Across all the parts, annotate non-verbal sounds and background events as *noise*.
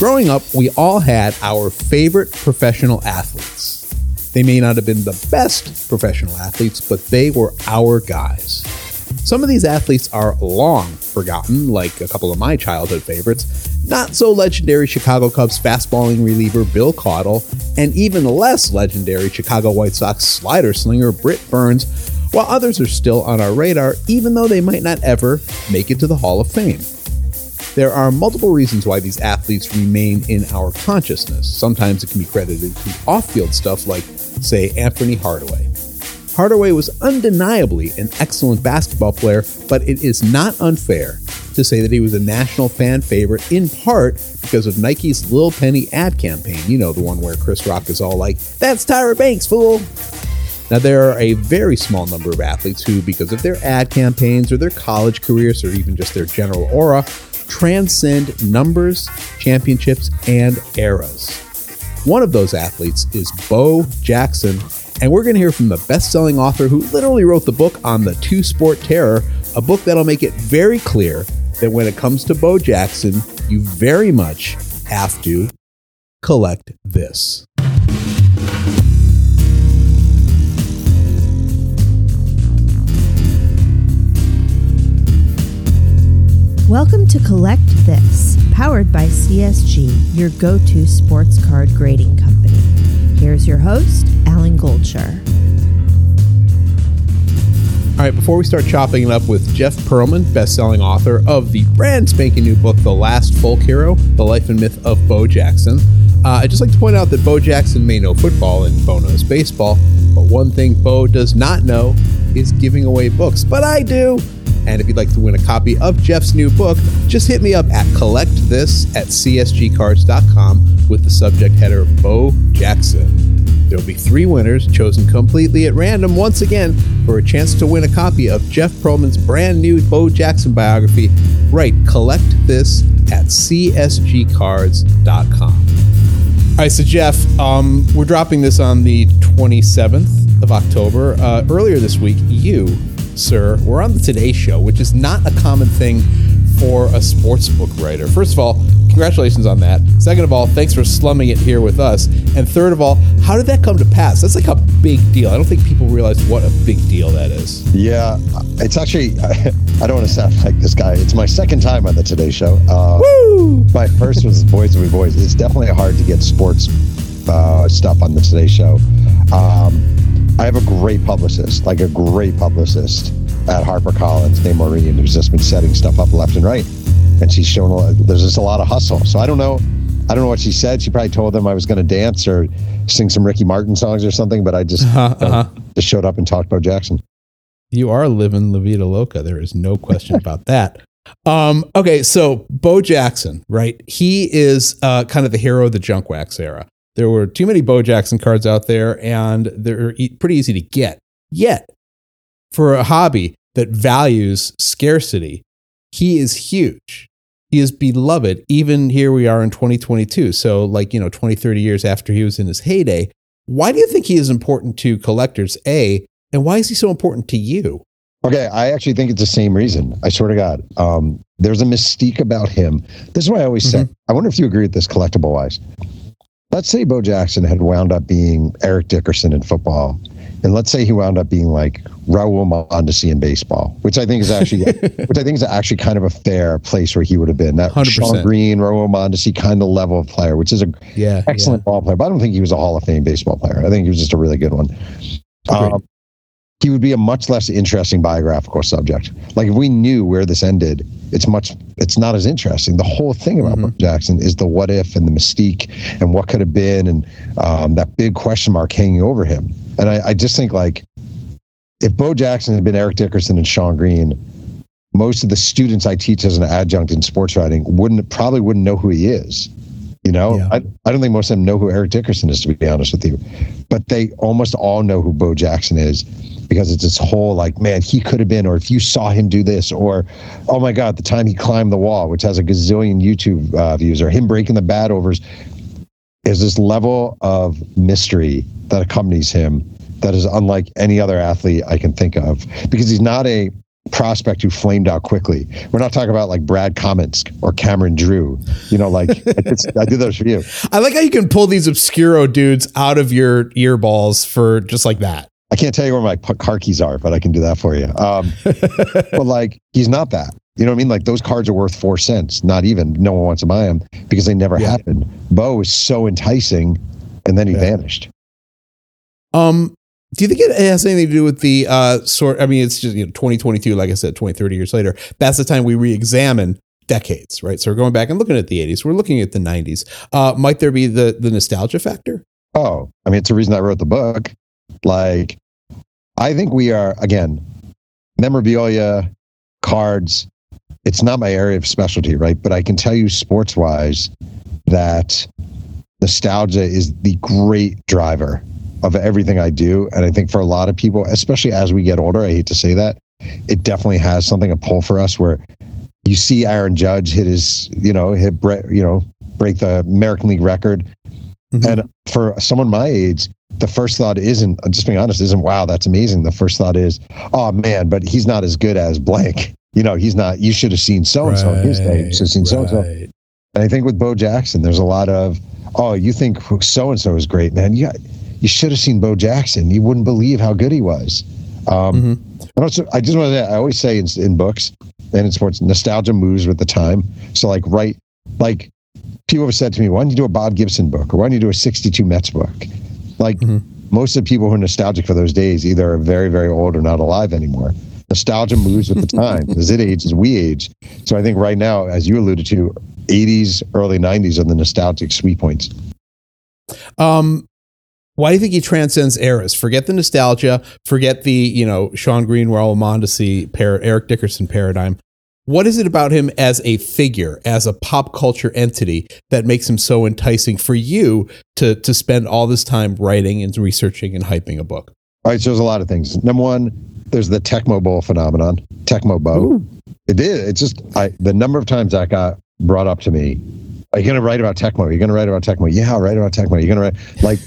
Growing up, we all had our favorite professional athletes. They may not have been the best professional athletes, but they were our guys. Some of these athletes are long forgotten, like a couple of my childhood favorites. Not so legendary Chicago Cubs fastballing reliever Bill Caudill, and even less legendary Chicago White Sox slider slinger Britt Burns, while others are still on our radar, even though they might not ever make it to the Hall of Fame. There are multiple reasons why these athletes remain in our consciousness. Sometimes it can be credited to off field stuff like, say, Anfernee Hardaway. Hardaway was undeniably an excellent basketball player, but it is not unfair to say that he was a national fan favorite in part because of Nike's Lil Penny ad campaign. You know, the one where Chris Rock is all like, That's Tyra Banks, fool! Now, there are a very small number of athletes who, because of their ad campaigns or their college careers or even just their general aura, transcend numbers, championships, and eras. One of those athletes is Bo Jackson, and we're going to hear from the best selling author who literally wrote the book on the two sport terror, a book that'll make it very clear that when it comes to Bo Jackson, you very much have to collect this. Welcome to Collect This, powered by CSG, your go to sports card grading company. Here's your host, Alan Goldsher. All right, before we start chopping it up with Jeff Pearlman, best-selling author of the brand spanking new book, The Last Folk Hero: The Life and Myth of Bo Jackson, uh, I'd just like to point out that Bo Jackson may know football and Bo knows baseball, but one thing Bo does not know is giving away books. But I do. And if you'd like to win a copy of Jeff's new book, just hit me up at collectthis at csgcards.com with the subject header Bo Jackson. There will be three winners chosen completely at random once again for a chance to win a copy of Jeff Pearlman's brand new Bo Jackson biography. Right, collect this at csgcards.com. All right, so Jeff, um, we're dropping this on the 27th of October. Uh, earlier this week, you sir, we're on the Today Show, which is not a common thing for a sports book writer. First of all, congratulations on that. Second of all, thanks for slumming it here with us. And third of all, how did that come to pass? That's like a big deal. I don't think people realize what a big deal that is. Yeah, it's actually, *laughs* I don't want to sound like this guy. It's my second time on the Today Show. Uh, Woo! My first was Boys Will Be Boys. It's definitely hard to get sports uh, stuff on the Today Show. Um, I have a great publicist, like a great publicist at HarperCollins named Maureen, who's just been setting stuff up left and right. And she's shown a lot, there's just a lot of hustle. So I don't know. I don't know what she said. She probably told them I was going to dance or sing some Ricky Martin songs or something, but I just, uh-huh, uh-huh. just showed up and talked about Jackson. You are living La Vida Loca. There is no question *laughs* about that. Um, okay, so Bo Jackson, right? He is uh, kind of the hero of the junk wax era. There were too many Bo Jackson cards out there, and they're pretty easy to get. Yet, for a hobby that values scarcity, he is huge. He is beloved, even here we are in 2022. So, like, you know, 20, 30 years after he was in his heyday. Why do you think he is important to collectors, A? And why is he so important to you? Okay, I actually think it's the same reason. I swear to God. Um, there's a mystique about him. This is why I always mm-hmm. say, I wonder if you agree with this collectible wise let's say Bo Jackson had wound up being Eric Dickerson in football, and let's say he wound up being like Raul Mondesi in baseball, which I think is actually, *laughs* which I think is actually kind of a fair place where he would have been. That 100%. Shawn Green, Raul Mondesi kind of level of player, which is a yeah, excellent yeah. ball player. But I don't think he was a Hall of Fame baseball player. I think he was just a really good one. Um, he would be a much less interesting biographical subject. Like if we knew where this ended, it's much it's not as interesting. The whole thing about mm-hmm. Jackson is the what if and the mystique and what could have been and um, that big question mark hanging over him. And I, I just think like if Bo Jackson had been Eric Dickerson and Shawn Green, most of the students I teach as an adjunct in sports writing wouldn't probably wouldn't know who he is. You know, yeah. I, I don't think most of them know who Eric Dickerson is, to be honest with you. But they almost all know who Bo Jackson is because it's this whole like, man, he could have been, or if you saw him do this, or oh my God, the time he climbed the wall, which has a gazillion YouTube uh, views, or him breaking the bat overs, is this level of mystery that accompanies him that is unlike any other athlete I can think of because he's not a prospect who flamed out quickly. We're not talking about like Brad Komminsk or Cameron Drew. You know, like *laughs* I did those for you. I like how you can pull these obscuro dudes out of your earballs for just like that. I can't tell you where my car keys are, but I can do that for you. Um, *laughs* but like, he's not that. You know what I mean? Like those cards are worth four cents, not even. No one wants to buy them because they never yeah. happened. Bo was so enticing, and then he yeah. vanished. Um, do you think it has anything to do with the uh, sort? I mean, it's just you know 2022, like I said, 20, 30 years later. That's the time we re-examine decades, right? So we're going back and looking at the 80s. We're looking at the 90s. Uh, might there be the the nostalgia factor? Oh, I mean, it's the reason I wrote the book. Like, I think we are again memorabilia, cards. It's not my area of specialty, right? But I can tell you, sports wise, that nostalgia is the great driver of everything I do. And I think for a lot of people, especially as we get older, I hate to say that, it definitely has something a pull for us where you see Aaron Judge hit his, you know, hit, you know, break the American League record. Mm-hmm. And for someone my age, the first thought isn't, just being honest, isn't, wow, that's amazing. The first thought is, oh man, but he's not as good as blank. *laughs* You know, he's not, you should have seen so and so his day. You should have seen so and so. And I think with Bo Jackson, there's a lot of, oh, you think so and so is great, man. You you should have seen Bo Jackson. You wouldn't believe how good he was. Um, mm-hmm. also, I just want to. Say I always say in, in books and in sports, nostalgia moves with the time. So, like, right, like people have said to me, "Why don't you do a Bob Gibson book, or why don't you do a '62 Mets book?" Like mm-hmm. most of the people who are nostalgic for those days either are very, very old or not alive anymore. Nostalgia moves with the *laughs* time. as it ages, we age. So I think right now, as you alluded to, 80s, early 90s are the nostalgic sweet points. Um, why do you think he transcends eras? Forget the nostalgia, forget the, you know, Shawn Green, Raul Mondesi, Eric Dickerson paradigm. What is it about him as a figure, as a pop culture entity that makes him so enticing for you to to spend all this time writing and researching and hyping a book? All right, so there's a lot of things. Number one, there's the Tecmo Bowl phenomenon. Tecmo Bowl. It did. It's just I the number of times that got brought up to me are you going to write about Tecmo? Are you going to write about Tecmo? Yeah, I'll write about Tecmo. Are you going to write like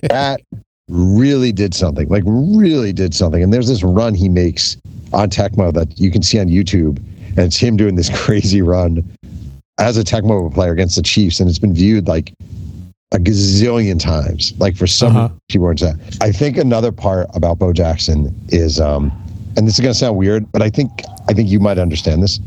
*laughs* that? Really did something. Like really did something. And there's this run he makes on Tecmo that you can see on YouTube, and it's him doing this *laughs* crazy run as a Tecmo player against the Chiefs, and it's been viewed like a gazillion times. Like for some uh-huh. people, I think another part about Bo Jackson is, um, and this is going to sound weird, but I think I think you might understand this.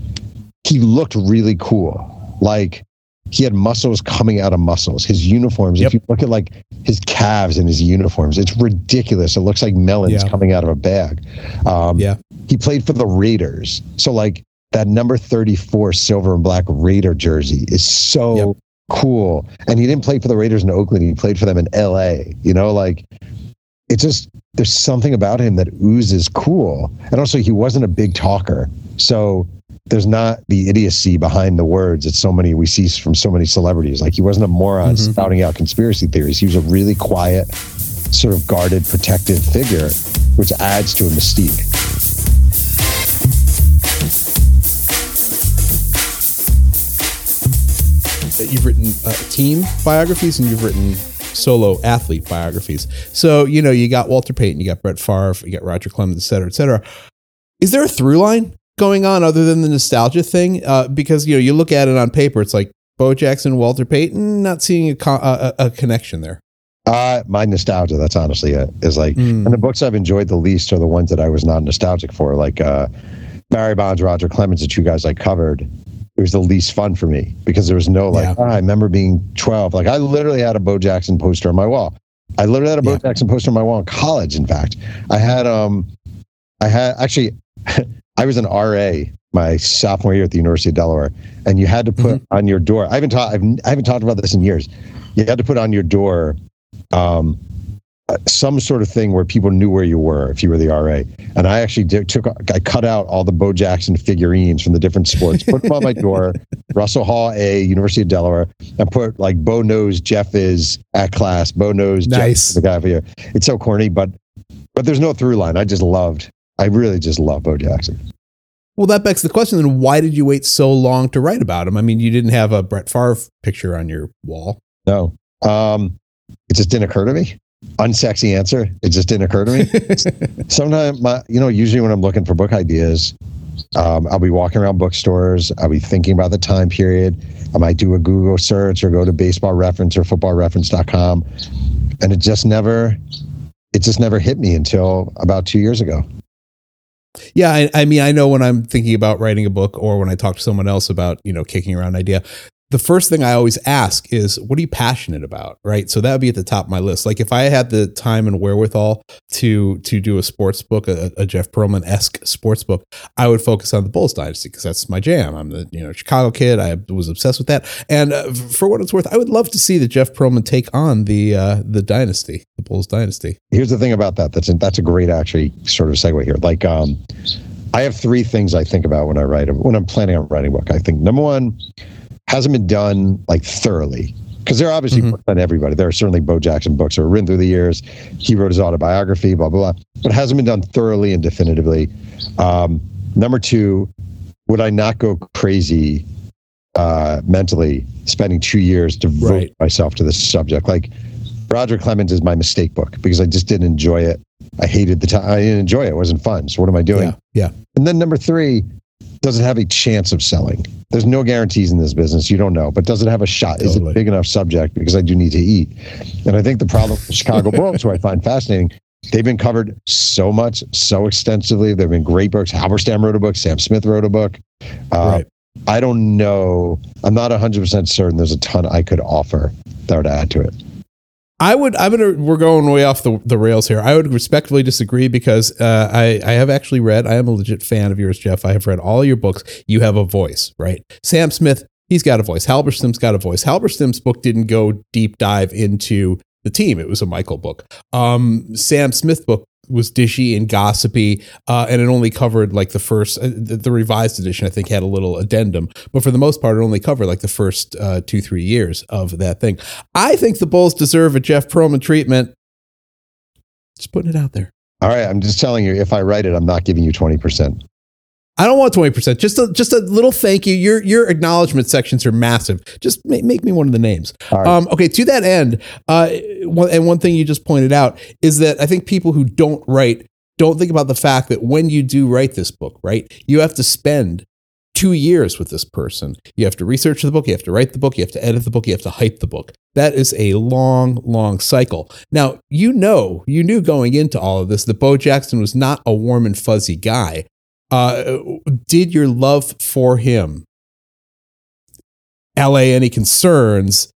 He looked really cool. Like he had muscles coming out of muscles. His uniforms, yep. if you look at like his calves and his uniforms, it's ridiculous. It looks like melons yeah. coming out of a bag. Um, yeah. He played for the Raiders. So, like, that number 34 silver and black Raider jersey is so yep. cool. And he didn't play for the Raiders in Oakland, he played for them in LA. You know, like, it's just, there's something about him that oozes cool. And also, he wasn't a big talker. So, there's not the idiocy behind the words that so many we see from so many celebrities. Like he wasn't a moron mm-hmm. spouting out conspiracy theories. He was a really quiet, sort of guarded, protective figure, which adds to a mystique. You've written uh, team biographies and you've written solo athlete biographies. So, you know, you got Walter Payton, you got Brett Favre, you got Roger Clemens, et cetera, et cetera. Is there a through line going on other than the nostalgia thing? Uh, because you know, you look at it on paper, it's like Bo Jackson, Walter Payton, not seeing a, a, a connection there. Uh, my nostalgia, that's honestly it, is like, mm. and the books I've enjoyed the least are the ones that I was not nostalgic for, like uh, Barry Bonds, Roger Clemens, that you guys like covered. It was the least fun for me because there was no like, yeah. oh, I remember being 12. Like, I literally had a Bo Jackson poster on my wall. I literally had a Bo yeah. Jackson poster on my wall in college, in fact. I had, um, I had actually, *laughs* I was an RA my sophomore year at the University of Delaware, and you had to put mm-hmm. on your door. I haven't taught. I've, I haven't talked about this in years. You had to put on your door um, some sort of thing where people knew where you were if you were the RA. And I actually did, took. I cut out all the Bo Jackson figurines from the different sports, put them on my door. *laughs* Russell Hall A, University of Delaware, and put like Bo knows Jeff is at class. Bo knows nice. Jeff the guy for you. It's so corny, but but there's no through line. I just loved I really just love Bo Jackson. Well, that begs the question then why did you wait so long to write about him? I mean, you didn't have a Brett Favre picture on your wall. No. Um, it just didn't occur to me. Unsexy answer. It just didn't occur to me. *laughs* Sometimes, my, you know, usually when I'm looking for book ideas, um, I'll be walking around bookstores. I'll be thinking about the time period. I might do a Google search or go to baseball reference or footballreference.com. And it just never, it just never hit me until about two years ago. Yeah, I, I, mean, I know when I'm thinking about writing a book or when I talk to someone else about, you know, kicking around an idea, the first thing I always ask is, what are you passionate about? Right. So that would be at the top of my list. Like if I had the time and wherewithal to to do a sports book, a, a Jeff Pearlman esque sports book, I would focus on the Bulls dynasty because that's my jam. I'm the you know Chicago kid. I was obsessed with that. And uh, for what it's worth, I would love to see the Jeff Pearlman take on the uh, the dynasty, the Bulls dynasty. Here's the thing about that. That's a, that's a great actually sort of segue here. Like um, I have three things I think about when I write when I'm planning on writing a book. I think number one hasn't been done like thoroughly because there are obviously mm-hmm. books on everybody. There are certainly Bo Jackson books that were written through the years. He wrote his autobiography, blah blah blah, but it hasn't been done thoroughly and definitively. Um, number two, would I not go crazy uh, mentally spending two years to devote right. myself to this subject? Like Roger Clemens is my mistake book because I just didn't enjoy it. I hated the time. I didn't enjoy it. It wasn't fun. So what am I doing? Yeah. yeah. And then number three, does it have a chance of selling? There's no guarantees in this business. You don't know, but does it have a shot? Totally. Is it a big enough subject? Because I do need to eat. And I think the problem with Chicago Bulls, who I find fascinating, they've been covered so much, so extensively. There have been great books. Halberstam wrote a book. Sam Smith wrote a book. Uh, right. I don't know. I'm not 100% certain there's a ton I could offer that would add to it. I would. I'm gonna. We're going way off the, the rails here. I would respectfully disagree because uh, I I have actually read. I am a legit fan of yours, Jeff. I have read all your books. You have a voice, right? Sam Smith, he's got a voice. Halberstam's got a voice. Halberstam's book didn't go deep dive into the team. It was a Michael book. Um, Sam Smith book was dishy and gossipy, uh, and it only covered like the first. Uh, the, the, revised edition, I think, had a little addendum, but for the most part, it only covered like the first uh, two three years of that thing. I think the Bulls deserve a Jeff Pearlman treatment. Just putting it out there. All right, I'm just telling you, if I write it, I'm not giving you twenty percent. I don't want twenty percent. Just a just a little thank you. Your your acknowledgement sections are massive. Just make, make me one of the names. Right. Um, okay, to that end, uh, one, and one thing you just pointed out is that I think people who don't write don't think about the fact that when you do write this book, right, you have to spend two years with this person. You have to research the book, you have to write the book, you have to edit the book, you have to hype the book. That is a long, long cycle. Now, you know, you knew going into all of this that Bo Jackson was not a warm and fuzzy guy. Uh, did your love for him allay any concerns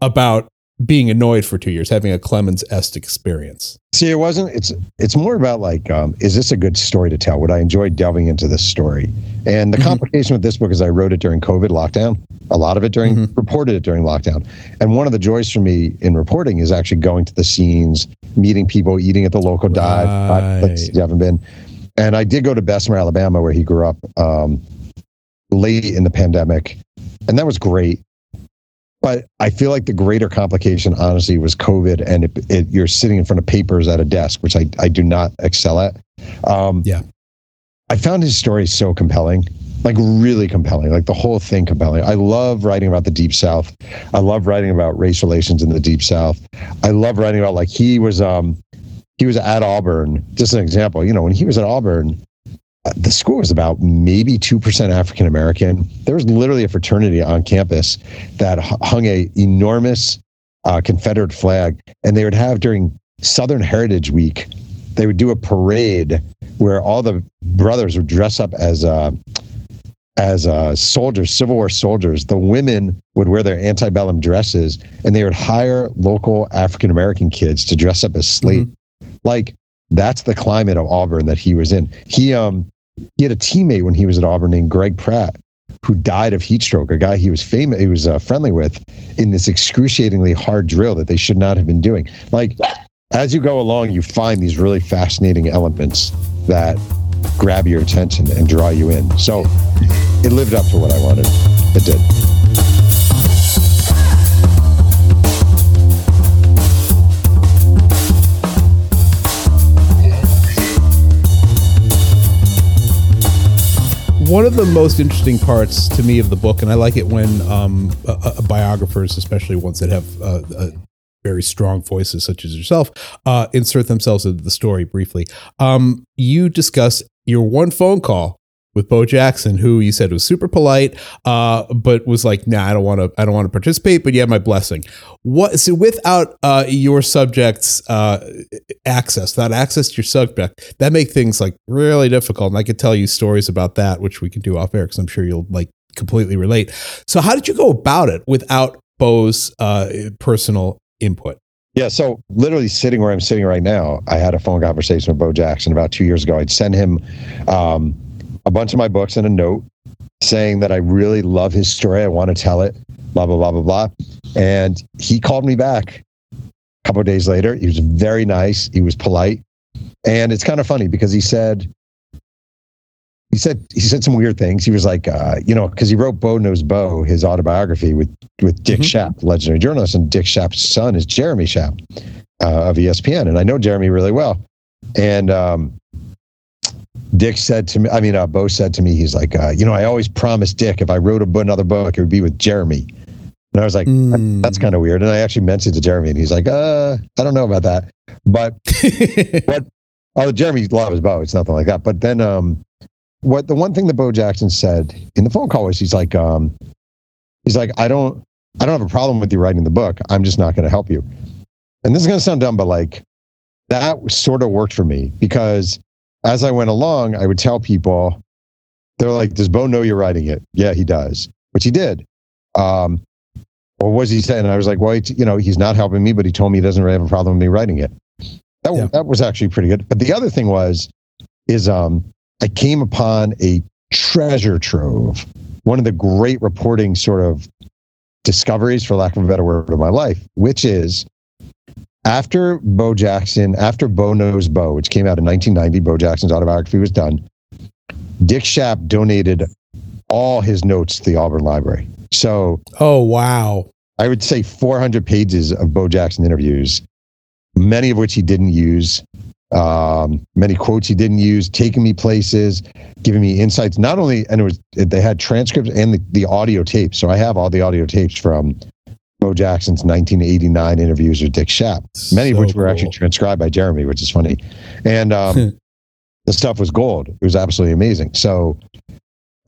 about being annoyed for two years, having a Clemens esque experience? See, it wasn't. It's it's more about like, um, is this a good story to tell? Would I enjoy delving into this story? And the mm-hmm. complication with this book is I wrote it during COVID lockdown. A lot of it during mm-hmm. reported it during lockdown. And one of the joys for me in reporting is actually going to the scenes, meeting people, eating at the local dive. Right. you haven't been. And I did go to Bessemer, Alabama, where he grew up um, late in the pandemic. And that was great. But I feel like the greater complication, honestly, was COVID, and it, it, you're sitting in front of papers at a desk, which I, I do not excel at. Um, yeah. I found his story so compelling, like really compelling, like the whole thing compelling. I love writing about the Deep South. I love writing about race relations in the Deep South. I love writing about like he was um, he was at Auburn. Just an example, you know, when he was at Auburn, uh, the school was about maybe 2% African American. There was literally a fraternity on campus that hung a enormous uh, Confederate flag, and they would have during Southern Heritage Week, they would do a parade where all the brothers would dress up as uh, as uh, soldiers, Civil War soldiers. The women would wear their antebellum dresses, and they would hire local African American kids to dress up as slave mm-hmm. Like that's the climate of Auburn that he was in. He um he had a teammate when he was at Auburn named Greg Pratt who died of heat stroke, a guy he was famous, he was uh, friendly with in this excruciatingly hard drill that they should not have been doing. Like, as you go along, you find these really fascinating elements that grab your attention and draw you in. So it lived up to what I wanted. It did. One of the most interesting parts to me of the book, and I like it when um, uh, biographers, especially ones that have uh, uh, very strong voices such as yourself uh, insert themselves into the story briefly. Um, you discuss your one phone call with Bo Jackson, who you said was super polite, uh, but was like, "Nah, I don't want to. I don't want to participate." But you have my blessing. What? So without uh, your subject's uh, access, without access to your subject, that make things like really difficult. And I could tell you stories about that, which we can do off air because I'm sure you'll like completely relate. So how did you go about it without Bo's uh, personal input? Yeah, so literally sitting where I'm sitting right now, I had a phone conversation with Bo Jackson about two years ago. I'd send him um, a bunch of my books and a note saying that I really love his story. I want to tell it, blah, blah, blah, blah, blah. And he called me back a couple of days later. He was very nice. He was polite. And it's kind of funny because he said, he said he said some weird things. He was like, uh, you know, because he wrote Bo Knows Bo, his autobiography with with Dick mm-hmm. Schaap, legendary journalist, and Dick Schaap's son is Jeremy Schaap uh, of ESPN, and I know Jeremy really well. And um, Dick said to me, I mean, uh, Bo said to me, he's like, uh, you know, I always promised Dick if I wrote a, another book, it would be with Jeremy. And I was like, mm. that's kind of weird. And I actually mentioned to Jeremy, and he's like, uh, I don't know about that. But, *laughs* but, oh, Jeremy loves Bo. It's nothing like that. But then, um, what the one thing that Bo Jackson said in the phone call was he's like, um, he's like, I don't, I don't have a problem with you writing the book. I'm just not going to help you. And this is going to sound dumb, but like that sort of worked for me because as I went along, I would tell people, they're like, does Bo know you're writing it? Yeah, he does, which he did. Um, or was he saying? I was like, well, you know, he's not helping me, but he told me he doesn't really have a problem with me writing it. That, yeah. that was actually pretty good. But the other thing was, is um, I came upon a treasure trove, one of the great reporting sort of discoveries, for lack of a better word, of my life, which is after Bo Jackson, after Bo Knows Bo, which came out in 1990, Bo Jackson's autobiography was done. Dick Schaap donated all his notes to the Auburn Library. So, oh wow, I would say 400 pages of Bo Jackson interviews, many of which he didn't use um, many quotes he didn't use, taking me places, giving me insights. Not only, and it was they had transcripts and the, the audio tapes. So I have all the audio tapes from Bo Jackson's 1989 interviews with Dick Schaap, many so of which were actually transcribed by Jeremy, which is funny. And um, *laughs* the stuff was gold. It was absolutely amazing. So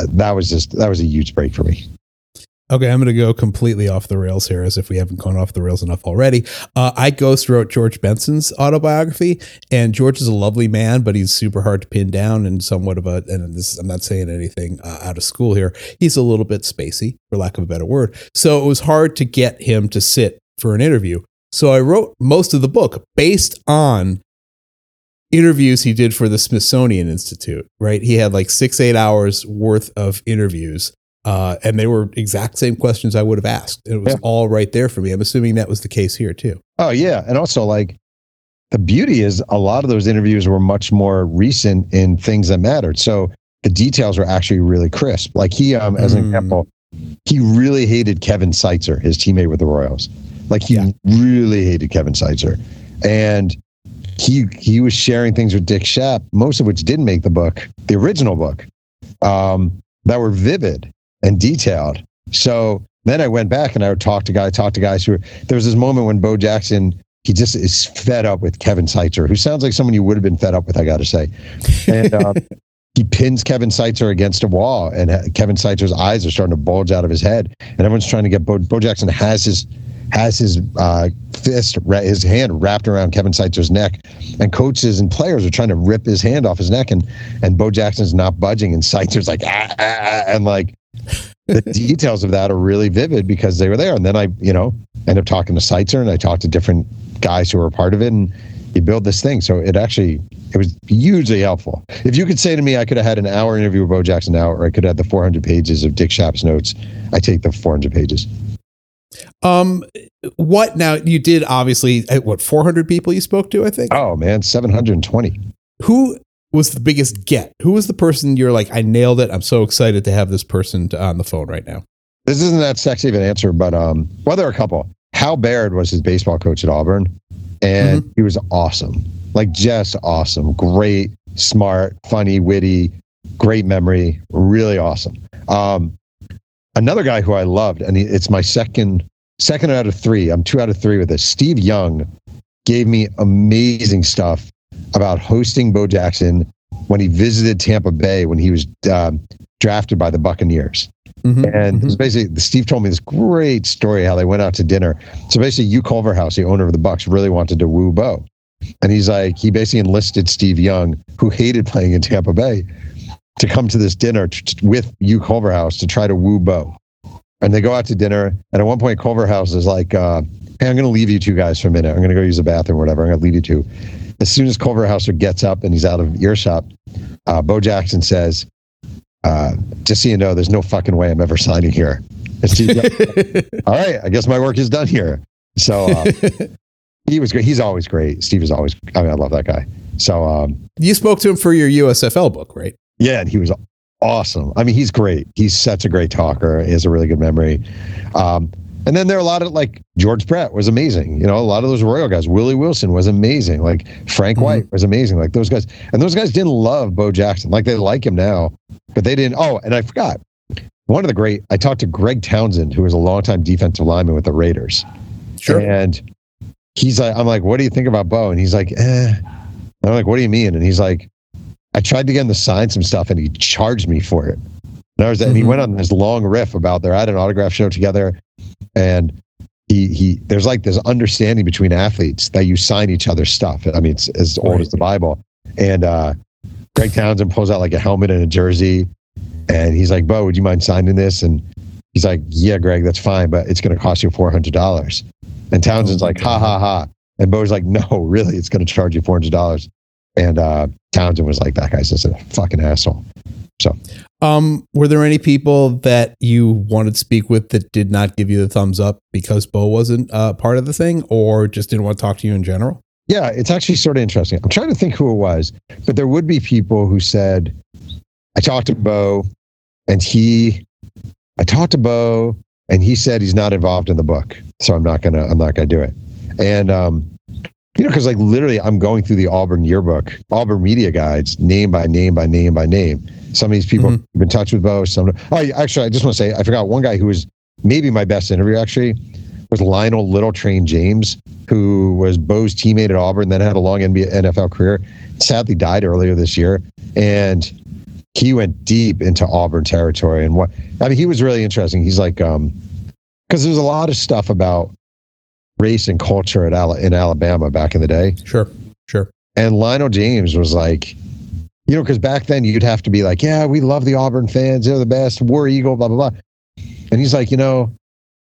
uh, that was just that was a huge break for me. Okay, I'm going to go completely off the rails here, as if we haven't gone off the rails enough already. Uh, I ghost wrote George Benson's autobiography, and George is a lovely man, but he's super hard to pin down and somewhat of a. And this, I'm not saying anything uh, out of school here. He's a little bit spacey, for lack of a better word. So it was hard to get him to sit for an interview. So I wrote most of the book based on interviews he did for the Smithsonian Institute. Right, he had like six, eight hours worth of interviews uh, and they were exact same questions I would have asked. It was yeah. all right there for me. I'm assuming that was the case here too. Oh yeah, and also like the beauty is a lot of those interviews were much more recent in things that mattered. So the details were actually really crisp. Like he, um, as an mm. example, he really hated Kevin Seitzer, his teammate with the Royals. Like he yeah. really hated Kevin Seitzer, and he he was sharing things with Dick Schaap, most of which didn't make the book, the original book, um, that were vivid and detailed. So then I went back and I would talk to guys, talk to guys who were, there was this moment when Bo Jackson, he just is fed up with Kevin Seitzer, who sounds like someone you would have been fed up with, I got to say. And um, *laughs* he pins Kevin Seitzer against a wall, and Kevin Seitzer's eyes are starting to bulge out of his head. And everyone's trying to get Bo, Bo Jackson has his has his uh, fist, his hand wrapped around Kevin Seitzer's neck, and coaches and players are trying to rip his hand off his neck, and and Bo Jackson's not budging, and Seitzer's like ah, ah, ah, and like the *laughs* details of that are really vivid because they were there. And then I, you know, end up talking to Seitzer and I talked to different guys who were a part of it and you build this thing. So it actually, it was hugely helpful. If you could say to me, I could have had an hour interview with Bo Jackson now, or I could have had the 400 pages of Dick Schaap's notes. I take the 400 pages. Um, what now? You did obviously uh, what 400 people you spoke to? I think. Oh man, 720. Who was the biggest get? Who was the person you're like, I nailed it. I'm so excited to have this person to, on the phone right now. This isn't that sexy of an answer, but um, well, there are a couple. Hal Baird was his baseball coach at Auburn, and mm-hmm. he was awesome. Like just awesome, great, smart, funny, witty, great memory, really awesome. Um, another guy who I loved, and it's my second second out of three. I'm two out of three with this. Steve Young gave me amazing stuff about hosting Bo Jackson when he visited Tampa Bay when he was um, drafted by the Buccaneers. Mm-hmm, and mm-hmm. basically, Steve told me this great story how they went out to dinner. So basically, Hugh Culverhouse, the owner of the Bucks, really wanted to woo Bo, and he's like, he basically enlisted Steve Young, who hated playing in Tampa Bay, to come to this dinner t- with Hugh Culverhouse to try to woo Bo. And they go out to dinner, and at one point, Culverhouse is like, uh, "Hey, I'm going to leave you two guys for a minute. I'm going to go use the bathroom, or whatever. I'm going to leave you two." As soon as Culverhouse gets up and he's out of earshot, uh, Bo Jackson says, uh, just so you know, there's no fucking way I'm ever signing here. *laughs* All right, I guess my work is done here. So uh, he was great. He's always great. Steve is always. I mean, I love that guy. So um, you spoke to him for your USFL book, right? Yeah, and he was awesome. I mean, he's great. He's such a great talker. He has a really good memory. Um, and then there are a lot of like George Brett was amazing. You know, a lot of those Royal guys. Willie Wilson was amazing. Like Frank mm-hmm. White was amazing. Like those guys. And those guys didn't love Bo Jackson. Like they like him now, but they didn't. Oh, and I forgot. One of the great, I talked to Greg Townsend, who was a longtime defensive lineman with the Raiders. Sure. And he's like, I'm like, what do you think about Bo? And he's like, eh. I'm like, what do you mean? And he's like, I tried to get him to sign some stuff and he charged me for it. And, I mm-hmm. he went on this long riff about there. I had an autograph show together and he he there's like this understanding between athletes that you sign each other's stuff. I mean, it's as old right. as the Bible. And uh, Greg Townsend pulls out like a helmet and a jersey, and he's like, "Bo, would you mind signing this?" And he's like, "Yeah, Greg, that's fine, but it's going to cost you four hundred dollars." And Townsend's oh, like, "Ha ha ha!" And Bo's like, "No, really, it's going to charge you four hundred dollars." And uh, Townsend was like, "That guy's just a fucking asshole." So, um, were there any people that you wanted to speak with that did not give you the thumbs up because Bo wasn't uh, part of the thing, or just didn't want to talk to you in general? Yeah, it's actually sort of interesting. I'm trying to think who it was, but there would be people who said, "I talked to Bo, and he, I talked to Bo, and he said he's not involved in the book, so I'm not gonna, I'm not gonna do it." And um, you know, because like literally, I'm going through the Auburn yearbook, Auburn media guides, name by name by name by name some of these people mm-hmm. have been in touch with Bo. Some, oh, actually, I just want to say I forgot one guy who was maybe my best interview. Actually, was Lionel Little Train James, who was Bo's teammate at Auburn, then had a long NBA, NFL career. Sadly, died earlier this year, and he went deep into Auburn territory. And what I mean, he was really interesting. He's like, um, because there's a lot of stuff about race and culture at Al- in Alabama back in the day. Sure, sure. And Lionel James was like, you know, because back then you'd have to be like, yeah, we love the Auburn fans. They're the best. War Eagle, blah, blah, blah. And he's like, you know,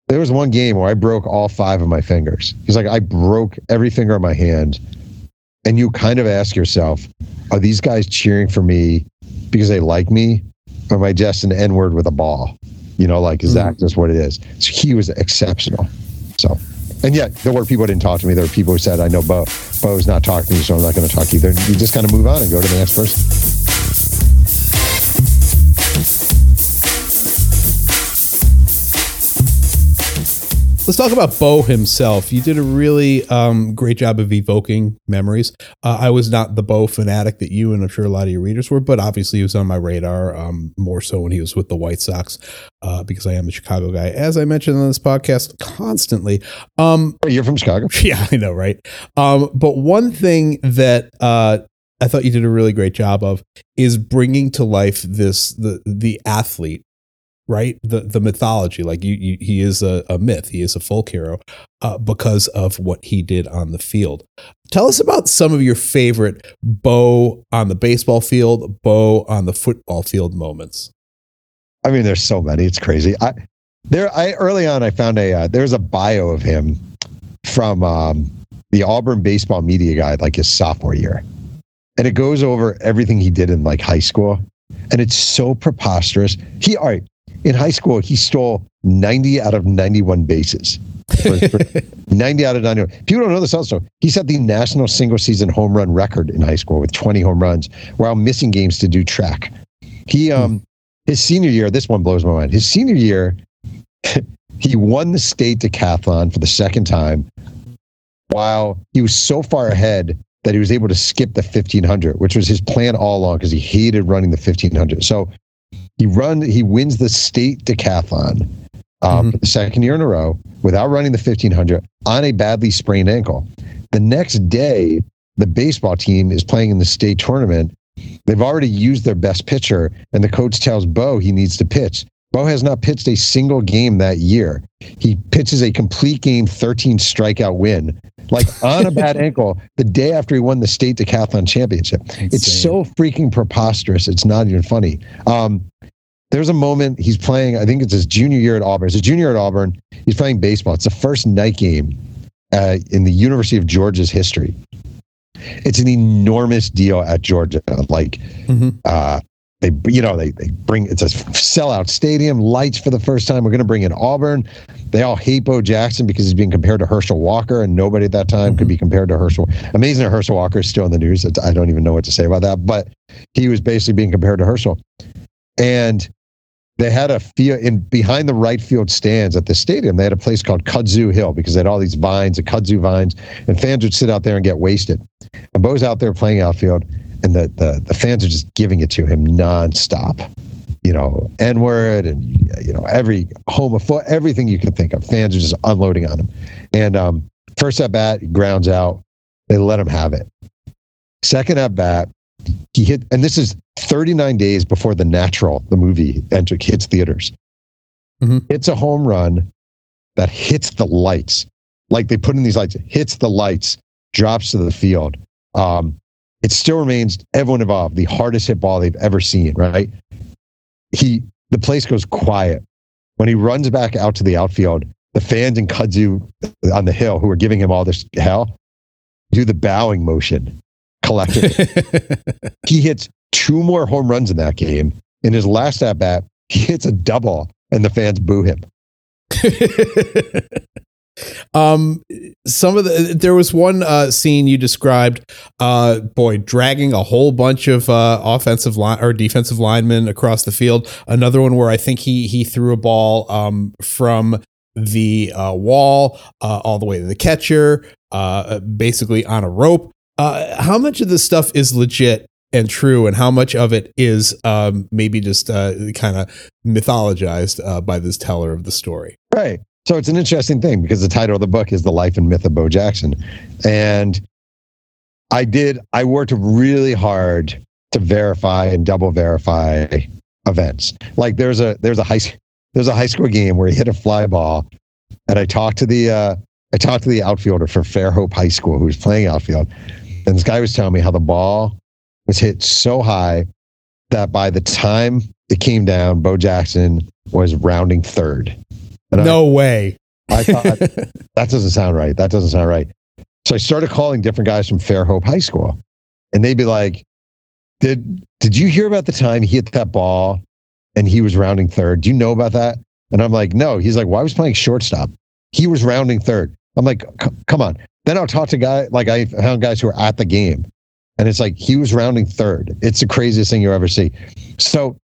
there was one game where I broke all five of my fingers. He's like, I broke every finger on my hand. And you kind of ask yourself, are these guys cheering for me because they like me? Or am I just an N word with a ball? You know, like, is mm-hmm. that just what it is? So he was exceptional. So and yet there were people who didn't talk to me. There were people who said, I know Bo. Bo's not talking to me, so I'm not going to talk either. You just kind of move on and go to the next person. Let's talk about Bo himself. You did a really um, great job of evoking memories. Uh, I was not the Bo fanatic that you and I'm sure a lot of your readers were, but obviously he was on my radar um, more so when he was with the White Sox uh, because I am the Chicago guy, as I mentioned on this podcast constantly. Um, You're from Chicago? *laughs* Yeah, I know, right? Um, but one thing that uh, I thought you did a really great job of is bringing to life this the the athlete right? The the mythology, like you, you he is a, a, myth, he is a folk hero uh, because of what he did on the field. Tell us about some of your favorite Bo on the baseball field, Bo on the football field moments. I mean, there's so many. It's crazy. I there I early on I found a uh, there's a bio of him from um, the Auburn baseball media guide, like his sophomore year, and it goes over everything he did in like high school and it's so preposterous. He all right in high school, he stole 90 out of 91 bases. *laughs* 90 out of 91. People don't know this also. He set the national single season home run record in high school with 20 home runs while missing games to do track. He, um, his senior year, this one blows my mind. His senior year, *laughs* he won the state decathlon for the second time while he was so far ahead that he was able to skip the 1500, which was his plan all along because he hated running the 1500. So he run he wins the state decathlon um, Mhm. for the second year in a row without running the 1500 on a badly sprained ankle. The next day, the baseball team is playing in the state tournament. They've already used their best pitcher, and the coach tells Bo he needs to pitch. Bo has not pitched a single game that year. He pitches a complete game, 13 strikeout win, like *laughs* on a bad ankle the day after he won the state decathlon championship. It's so freaking preposterous. It's not even funny. Um, there's a moment he's playing, I think it's his junior year at Auburn. It's a junior at Auburn. He's playing baseball. It's the first night game uh, in the University of Georgia's history. It's an enormous deal at Georgia. Like, Mhm. uh, they, you know, they, they bring it's a sellout stadium, lights for the first time. We're going to bring in Auburn. They all hate Bo Jackson because he's being compared to Herschel Walker, and nobody at that time could be mm-hmm. compared to Herschel. Amazing that Herschel Walker is still in the news. I don't even know what to say about that, but he was basically being compared to Herschel. And they had a field in behind the right field stands at the stadium. They had a place called Kudzu Hill because they had all these vines, the kudzu vines, and fans would sit out there and get wasted. And Bo's out there playing outfield, and the the, the fans are just giving it to him nonstop. You know, N word and you know every homophobe, everything you can think of. Fans are just unloading on him. And um, first at bat, grounds out. They let him have it. Second at bat, he hit, and this is 39 days before The Natural, the movie, enter, hits theaters. Mhm. It's a home run that hits the lights. Like they put in these lights, hits the lights, drops to the field. Um, it still remains everyone involved the hardest hit ball they've ever seen. Right? He the place goes quiet when he runs back out to the outfield. The fans in kudzu on the hill who are giving him all this hell do the bowing motion collectively. *laughs* he hits two more home runs in that game. In his last at bat, he hits a double, and the fans boo him. *laughs* um some of the there was one uh scene you described uh boy dragging a whole bunch of uh offensive line or defensive linemen across the field. Another one where i think he he threw a ball um from the uh wall uh all the way to the catcher uh basically on a rope. How much of this stuff is legit and true and how much of it is um maybe just uh kind of mythologized by this teller of the story? Right. So it's an interesting thing because the title of the book is The Life and Myth of Bo Jackson. And I did, I worked really hard to verify and double verify events. Like there's a, there's a high, there's a high school game where he hit a fly ball and I talked to the, uh, I talked to the outfielder for Fairhope High School who was playing outfield. And this guy was telling me how the ball was hit so high that by the time it came down, Bo Jackson was rounding third. And I- uh, no way I thought *laughs* that doesn't sound right. That doesn't sound right. So I started calling different guys from Fairhope High School, and they'd be like, "Did did you hear about the time he hit that ball and he was rounding third? Do you know about that?" And I'm like, "No." He's like, "Well, I was playing shortstop. He was rounding third. I'm like, "Come on." Then I'll talk to guy like I found guys who are at the game, and it's like he was rounding third. It's the craziest thing you'll ever see. So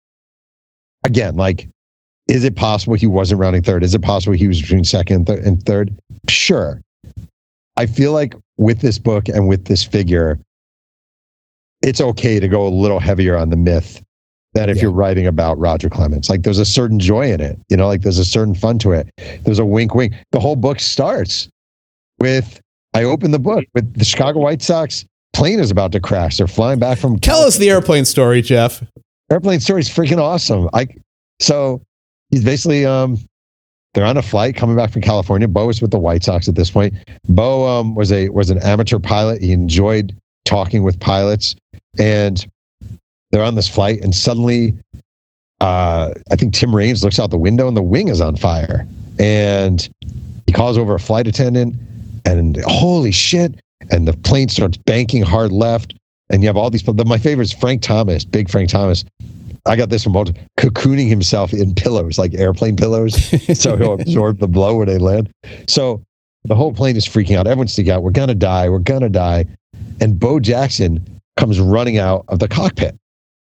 again, like is it possible he wasn't rounding third? Is it possible he was between second and, third? Sure. I feel like with this book and with this figure, it's okay to go a little heavier on the myth than if Yeah. you're writing about Roger Clemens. Like there's a certain joy in it, you know, like there's a certain fun to it. There's a wink, wink. The whole book starts with I open the book with the Chicago White Sox plane is about to crash. They're flying back from Tell us the airplane story, Jeff. airplane story is freaking awesome. I so he's basically um they're on a flight coming back from California. Bo is with the White Sox at this point. Bo um was a was an amateur pilot. He enjoyed talking with pilots, and they're on this flight, and suddenly, uh, I think Tim Raines looks out the window, and the wing is on fire, and he calls over a flight attendant, and holy shit! And the plane starts banking hard left, and you have all these. But my favorite is Frank Thomas, big Frank Thomas. I got this from Walter, cocooning himself in pillows, like airplane pillows, so he'll *laughs* absorb the blow when they land. So the whole plane is freaking out. Everyone's freaking out. We're gonna die. We're gonna die. And Bo Jackson comes running out of the cockpit,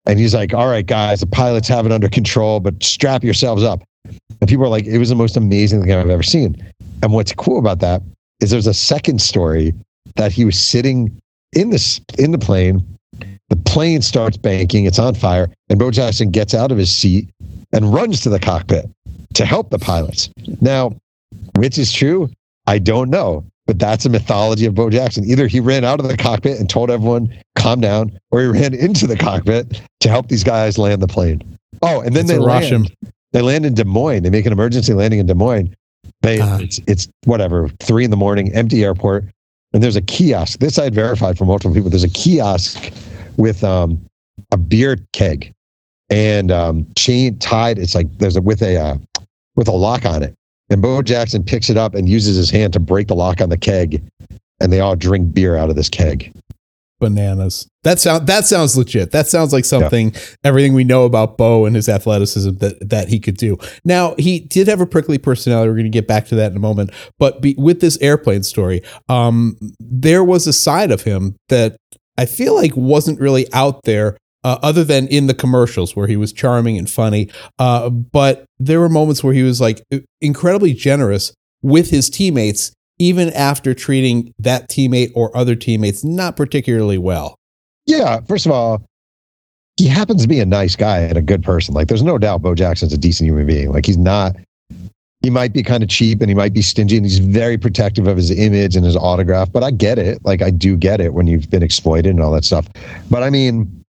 and he's like, "All right, guys, the pilots have it under control, but strap yourselves up." And people are like, "It was the most amazing thing I've ever seen." And what's cool about that is there's a second story that he was sitting in this in the plane. The plane starts banking, it's on fire, and Bo Jackson gets out of his seat and runs to the cockpit. to help the pilots. Now, which is true, I don't know. But that's a mythology of Bo Jackson. Either he ran out of the cockpit and told everyone, calm down, or he ran into the cockpit to help these guys land the plane. Oh, and then It's they rush land, him. they land in Des Moines. They make an emergency landing in Des Moines. They Ah. it's, it's whatever, three in the morning, empty airport. And there's a kiosk. This I had verified from multiple people. There's a kiosk with um, a beer keg and um, chain tied. It's like there's a with a uh, with a lock on it. And Bo Jackson picks it up and uses his hand to break the lock on the keg, and they all drink beer out of this keg. Bananas. That sound that sounds legit. That sounds like something everything we know about Bo and his athleticism that that he could do. Now he did have a prickly personality. We're going to get back to that in a moment. But be, with this airplane story, um, there was a side of him that I feel like wasn't really out there. Uh, other than in the commercials where he was charming and funny, uh, but there were moments where he was like incredibly generous with his teammates, even after treating that teammate or other teammates not particularly well. Yeah, first of all, he happens to be a nice guy and a good person. Like, there's no doubt Bo Jackson's a decent human being. Like, he's not. He might be kind of cheap and he might be stingy and he's very protective of his image and his autograph. But I get it. Like, I do get it when you've been exploited and all that stuff. But I mean,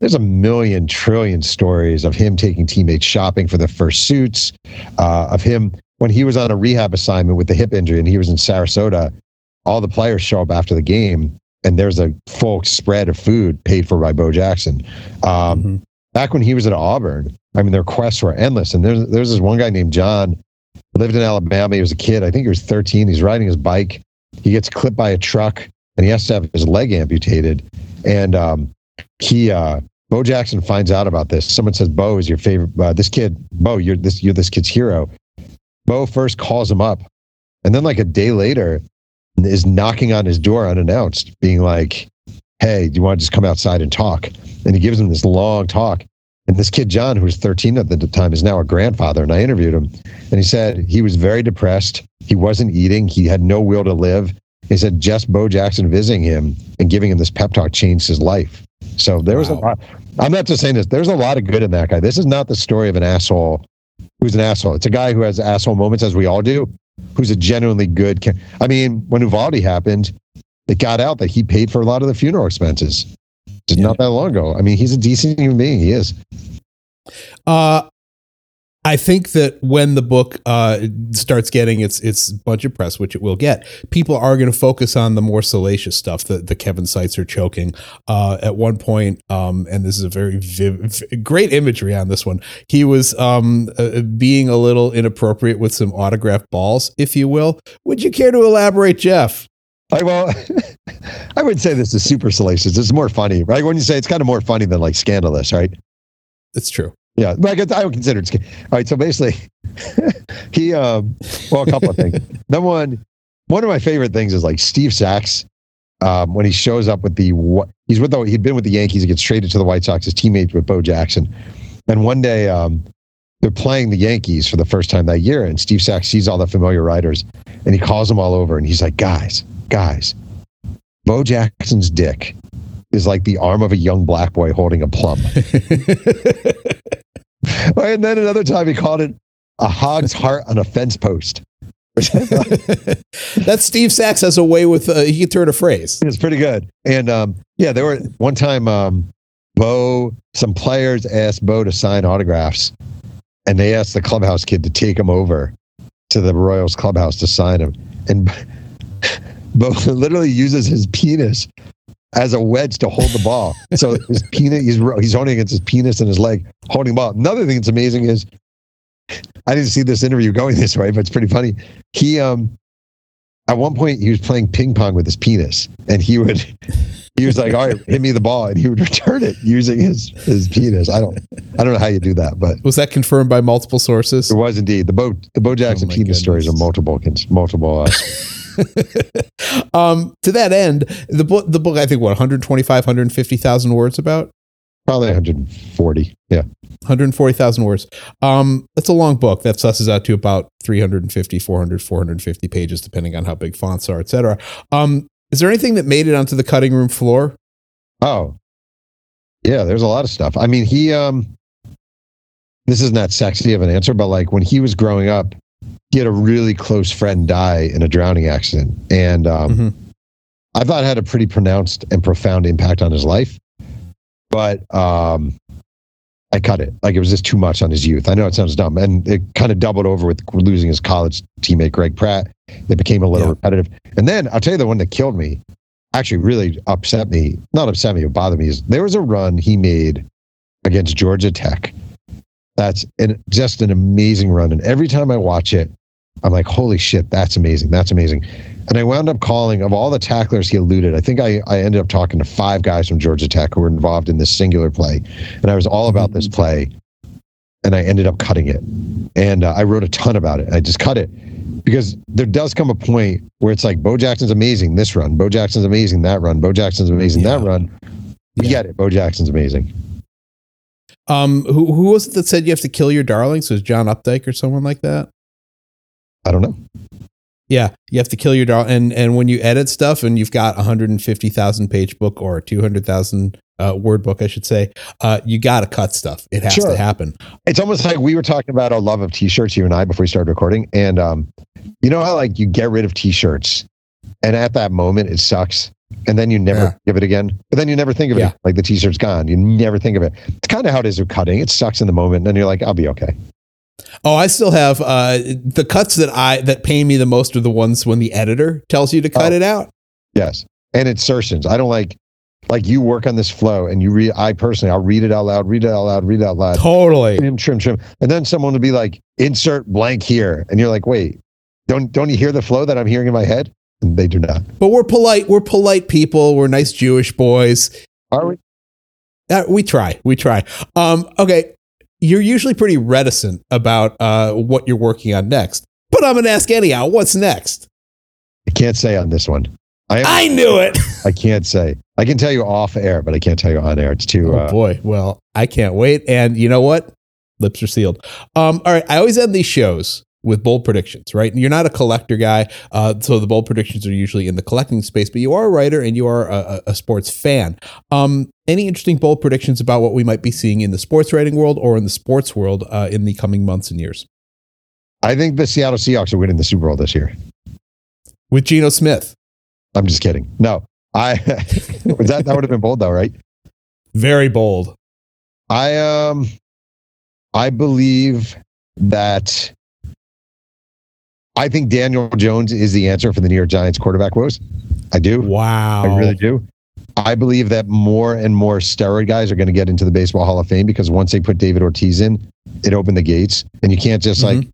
there's a million trillion stories of him taking teammates shopping for their first suits, uh, of him when he was on a rehab assignment with the hip injury and he was in Sarasota. All the players show up after the game and there's a full spread of food paid for by Bo Jackson. Um, Mhm. Back when he was at Auburn, I mean, their quests were endless. And there's there's this one guy named John, lived in Alabama. He was a kid. I think he was 13. He's riding his bike. He gets clipped by a truck, and he has to have his leg amputated. And um, he, uh, Bo Jackson, finds out about this. Someone says, "Bo is your favorite. Uh, this kid, Bo, you're this you're this kid's hero." Bo first calls him up, and then like a day later, is knocking on his door unannounced, being like, "Hey, do you want to just come outside and talk?" And he gives him this long talk. And this kid, John, who was 13 at the time, is now a grandfather. And I interviewed him, and he said he was very depressed. He wasn't eating. He had no will to live. He said just Bo Jackson visiting him and giving him this pep talk changed his life. So there was a lot. I'm not just saying this. There's a lot of good in that guy. This is not the story of an asshole who's an asshole. It's a guy who has asshole moments, as we all do, who's a genuinely good. ca- I mean, when Uvalde happened, it got out that he paid for a lot of the funeral expenses. Not that long ago. I mean, he's a decent human being. He is. Uh, I think that when the book uh, starts getting its its bunch of press, which it will get, people are going to focus on the more salacious stuff. The the Kevin are choking uh, at one point, um, and this is a very viv- great imagery on this one. He was um, uh, being a little inappropriate with some autographed balls, if you will. Would you care to elaborate, Jeff? I well, *laughs* I would say this is super salacious. It's more funny, right? When you say it's kind of more funny than like scandalous, right? It's true. Yeah, like I would consider it. All right, so basically, *laughs* he um, well, a couple of things. *laughs* Number one, one of my favorite things is like Steve Sax um, when he shows up with the he's with the he'd been with the Yankees, he gets traded to the White Sox, his teammates with Bo Jackson, and one day um, they're playing the Yankees for the first time that year, and Steve Sax sees all the familiar writers, and he calls them all over, and he's like, guys, guys, Bo Jackson's dick is like the arm of a young black boy holding a plum. *laughs* And then another time he called it a hog's heart on a fence post. That's Steve Sax has a way with uh, he can turn a phrase. It's pretty good. And um, yeah, there were one time um, Bo, some players asked Bo to sign autographs, and they asked the clubhouse kid to take him over to the Royals clubhouse to sign him. And *laughs* Bo *laughs* literally uses his penis as a wedge to hold the ball. So *laughs* his penis, he's he's holding against his penis and his leg, holding the ball. Another thing that's amazing is I didn't see this interview going *laughs* this way, but it's pretty funny. He um at one point he was playing ping pong with his penis, and he would he was like, "All right, hit me the ball," and he would return it using his his penis. I don't I don't know how you do that, but Was that confirmed by multiple sources? it was indeed the Bo the Bo Jackson Oh penis stories are multiple multiple. Uh, *laughs* um, to that end, the book, the book, I think, what 125, 150,000 words about probably 140. Yeah, 140,000 words. Um, that's a long book. That susses out to about 350, 400, 450 pages, depending on how big fonts are, etc. Um, is there anything that made it onto the cutting room floor? Oh, yeah. There's a lot of stuff. I mean, he um, this isn't that sexy of an answer, but like when he was growing up, he had a really close friend die in a drowning accident. And um, Mhm. I thought it had a pretty pronounced and profound impact on his life. But um, I cut it. Like it was just too much on his youth. I know it sounds dumb. And it kind of doubled over with losing his college teammate, Greg Pratt. It became a little Yeah. repetitive. And then I'll tell you the one that killed me, actually really upset me, not upset me, but bothered me, is there was a run he made against Georgia Tech. That's an, just an amazing run. And every time I watch it, I'm like, holy shit, that's amazing. That's amazing. And I wound up calling of all the tacklers he eluded. I think I, I ended up talking to five guys from Georgia Tech who were involved in this singular play. And I was all about this play. And I ended up cutting it. And uh, I wrote a ton about it. I just cut it because there does come a point where it's like, Bo Jackson's amazing this run. Bo Jackson's amazing that run. Bo Jackson's amazing that run. We Yeah. get it. Bo Jackson's amazing. Um, who who was it that said you have to kill your darlings? Was John Updike or someone like that? I don't know. Yeah, you have to kill your darling, and and when you edit stuff, and you've got a hundred and fifty thousand page book or two hundred thousand uh, word book, I should say, uh, you got to cut stuff. It has Sure. to happen. it's almost like we were talking about our love of t-shirts you and i before we started recording and um you know how like you get rid of t-shirts and at that moment it sucks and then you never Yeah. of it again. But then you never think of Yeah. it like the t-shirt's gone. You never think of it. It's kind of how it is with cutting. It sucks in the moment and then you're like i'll be okay. Oh, I still have uh, the cuts that I that pain me the most are the ones when the editor tells you to cut Oh. it out. yes. And insertions. I don't like like you work on this flow and you read i personally i'll read it out loud read it out loud read it out loud. Totally. trim trim trim. And then someone will be like insert blank here. And you're like wait. Don't don't you hear the flow that i'm hearing in my head they do not But we're polite. We're polite people. We're nice Jewish boys. are we Uh, we try. We try. Um, okay. You're usually pretty reticent about uh, what you're working on next, but I'm going to ask anyhow. What's next? I can't say on this one. I am, I knew it. I can't say. I can tell you off air, but I can't tell you on air. It's too. Oh Uh, boy. Well, I can't wait. And you know what? Lips are sealed. Um, all right. I always end these shows with bold predictions, right? You're not a collector guy, uh, so the bold predictions are usually in the collecting space. But you are a writer and you are a, a sports fan. Um, any interesting bold predictions about what we might be seeing in the sports writing world or in the sports world uh, in the coming months and years I think the Seattle Seahawks are winning the Super Bowl this year. with Geno Smith? I'm just kidding. No, I *laughs* that that would have been bold though, right? Very bold. I um, I believe that. I think Daniel Jones is the answer for the New York Giants quarterback woes. I do. Wow. I really do. I believe that more and more steroid guys are going to get into the Baseball Hall of Fame because once they put David Ortiz in, it opened the gates. And you can't just like,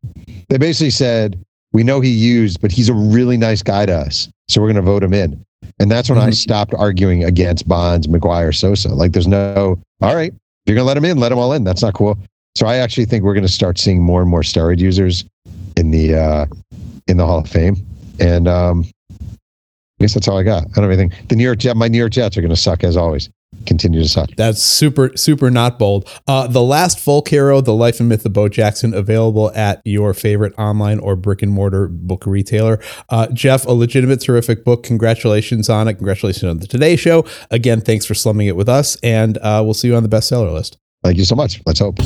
they basically said, we know he used, but he's a really nice guy to us. So we're going to vote him in. And that's when I Mhm. stopped arguing against Bonds, McGwire, Sosa. Like there's no, all right, if you're going to let him in, let him all in. That's not cool. So I actually think we're going to start seeing more and more steroid users in the, uh, in the Hall of Fame. And, um, I guess that's all I got. I don't have anything. The New York Jets, my New York Jets are going to suck as always. Continue to suck. That's super, super not bold. Uh, the last folk hero, The Life and Myth of Bo Jackson, available at your favorite online or brick and mortar book retailer. Uh, Jeff, a legitimate, terrific book. Congratulations on it. Congratulations on the Today Show. Again, thanks for slumming it with us, and uh, we'll see you on the bestseller list. Thank you so much. Let's hope.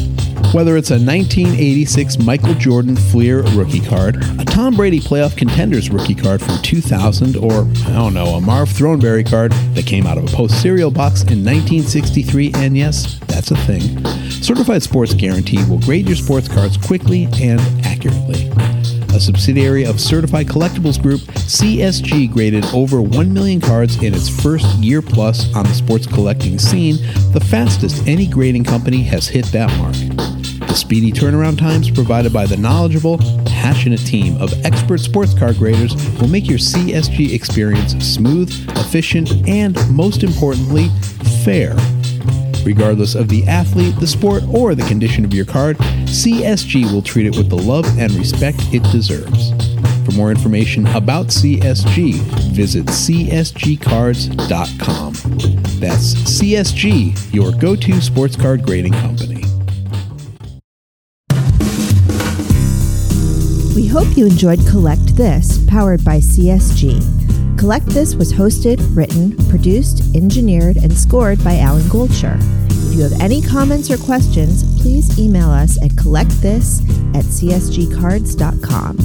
Whether it's a 1986 Michael Jordan Fleer rookie card, a Tom Brady playoff contenders rookie card from 2000, or, I don't know, a Marv Throneberry card that came out of a post cereal box in 1963, and yes, that's a thing, Certified Sports Guarantee will grade your sports cards quickly and accurately. A subsidiary of Certified Collectibles Group, CSG graded over 1 million cards in its first year plus on the sports collecting scene, the fastest any grading company has hit that mark. The speedy turnaround times provided by the knowledgeable, passionate team of expert sports card graders will make your CSG experience smooth, efficient, and most importantly, fair. Regardless of the athlete, the sport, or the condition of your card, CSG will treat it with the love and respect it deserves. For more information about CSG, visit csgcards.com. That's CSG, your go to sports card grading company. We hope you enjoyed Collect This, powered by CSG. Collect This was hosted, written, produced, engineered, and scored by Alan Goldsher. If you have any comments or questions, please email us at collectthis at csgcards.com.